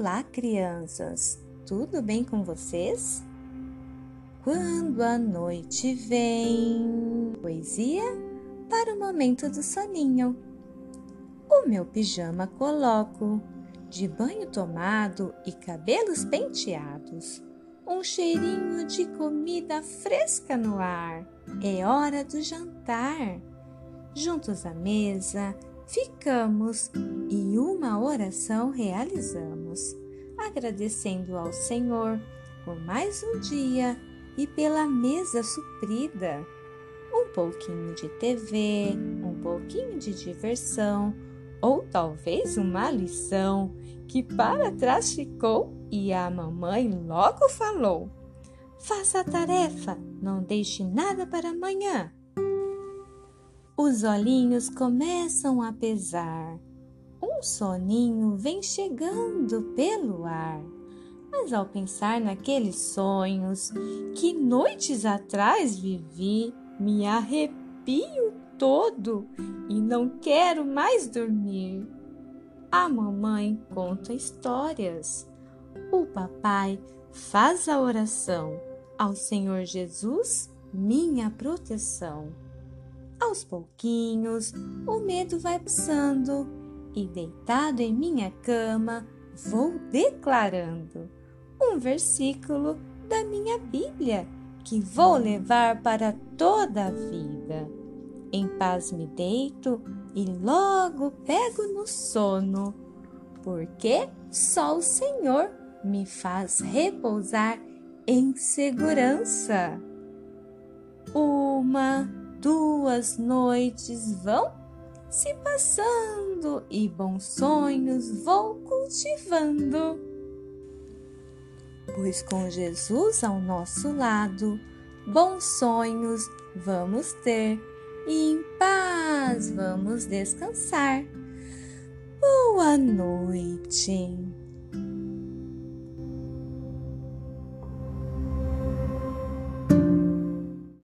Olá, crianças! Tudo bem com vocês? Quando a noite vem, poesia para o momento do soninho. O meu pijama coloco, de banho tomado e cabelos penteados. Um cheirinho de comida fresca no ar. É hora do jantar. Juntos à mesa, ficamos e uma oração realizamos, agradecendo ao Senhor por mais um dia e pela mesa suprida. Um pouquinho de TV, um pouquinho de diversão, ou talvez uma lição que para trás ficou e a mamãe logo falou: Faça a tarefa, não deixe nada para amanhã. Os olhinhos começam a pesar. Um soninho vem chegando pelo ar. Mas ao pensar naqueles sonhos que noites atrás vivi, me arrepio todo e não quero mais dormir. A mamãe conta histórias. O papai faz a oração ao Senhor Jesus, minha proteção. Aos pouquinhos, o medo vai passando e, deitado em minha cama, vou declarando um versículo da minha Bíblia que vou levar para toda a vida. Em paz me deito e logo pego no sono, porque só o Senhor me faz repousar em segurança. Uma duas noites vão se passando e bons sonhos vou cultivando. Pois com Jesus ao nosso lado, bons sonhos vamos ter e em paz vamos descansar. Boa noite.